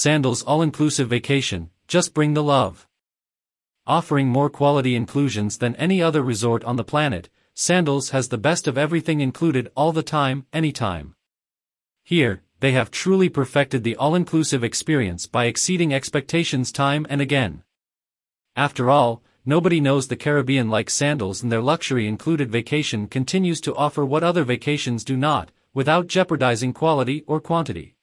Sandals All-Inclusive Vacation, just bring the love. Offering more quality inclusions than any other resort on the planet, Sandals has the best of everything included all the time, anytime. Here, they have truly perfected the all-inclusive experience by exceeding expectations time and again. After all, nobody knows the Caribbean like Sandals and their luxury included vacation continues to offer what other vacations do not, without jeopardizing quality or quantity.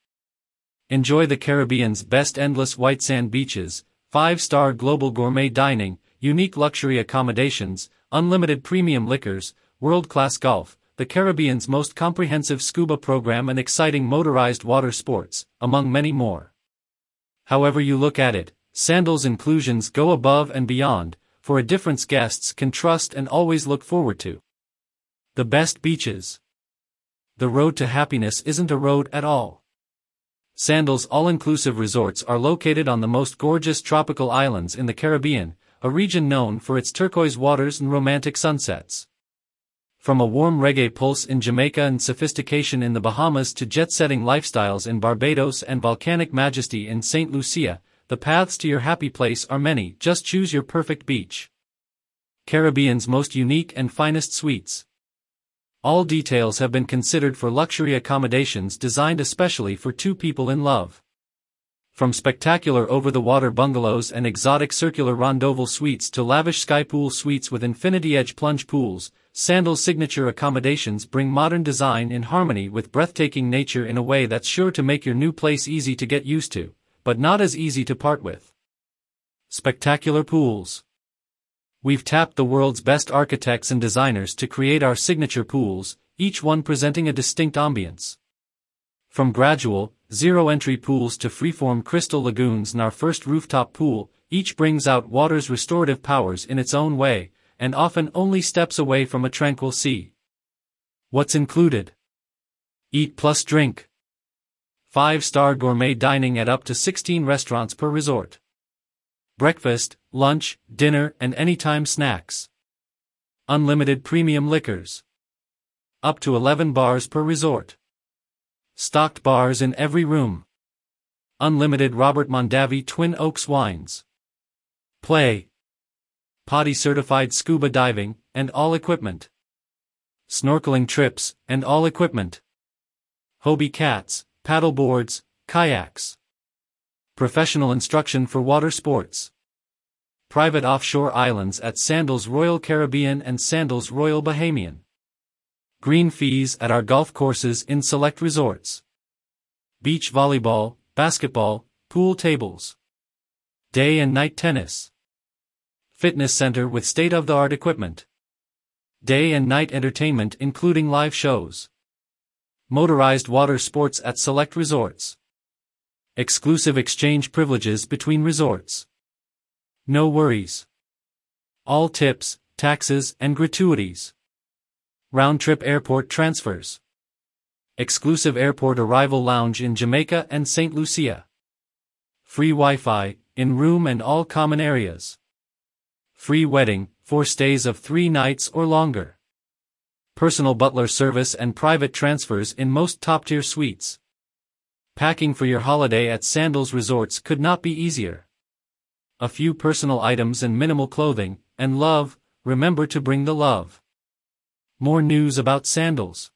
Enjoy the Caribbean's best endless white sand beaches, 5-star global gourmet dining, unique luxury accommodations, unlimited premium liquors, world-class golf, the Caribbean's most comprehensive scuba program and exciting motorized water sports, among many more. However you look at it, Sandals inclusions go above and beyond, for a difference guests can trust and always look forward to. The best beaches. The road to happiness isn't a road at all. Sandals all-inclusive resorts are located on the most gorgeous tropical islands in the Caribbean, a region known for its turquoise waters and romantic sunsets. From a warm reggae pulse in Jamaica and sophistication in the Bahamas to jet-setting lifestyles in Barbados and volcanic majesty in St. Lucia, the paths to your happy place are many, just choose your perfect beach. Caribbean's most unique and finest suites. All details have been considered for luxury accommodations designed especially for two people in love. From spectacular over-the-water bungalows and exotic circular rondoval suites to lavish sky pool suites with infinity-edge plunge pools, Sandals signature accommodations bring modern design in harmony with breathtaking nature in a way that's sure to make your new place easy to get used to, but not as easy to part with. Spectacular pools. We've tapped the world's best architects and designers to create our signature pools, each one presenting a distinct ambience. From gradual, zero-entry pools to freeform crystal lagoons and our first rooftop pool, each brings out water's restorative powers in its own way, and often only steps away from a tranquil sea. What's included? Eat plus drink. 5-star gourmet dining at up to 16 restaurants per resort breakfast, lunch, dinner, and anytime snacks. Unlimited premium liquors. Up to 11 bars per resort. Stocked bars in every room. Unlimited Robert Mondavi Twin Oaks wines. Play. PADI certified scuba diving, and all equipment. Snorkeling trips, and all equipment. Hobie cats, paddle boards, kayaks. Professional instruction for water sports. Private offshore islands at Sandals Royal Caribbean and Sandals Royal Bahamian. Green fees at our golf courses in select resorts. Beach volleyball, basketball, pool tables. Day and night tennis. Fitness center with state-of-the-art equipment. Day and night entertainment including live shows. Motorized water sports at select resorts. Exclusive exchange privileges between resorts. No worries. All tips, taxes, and gratuities. Round trip airport transfers. Exclusive airport arrival lounge in Jamaica and St. Lucia. Free Wi Fi, in room and all common areas. Free wedding, for stays of three nights or longer. Personal butler service and private transfers in most top tier suites. Packing for your holiday at Sandals Resorts could not be easier. A few personal items and minimal clothing, and love, remember to bring the love. More news about sandals.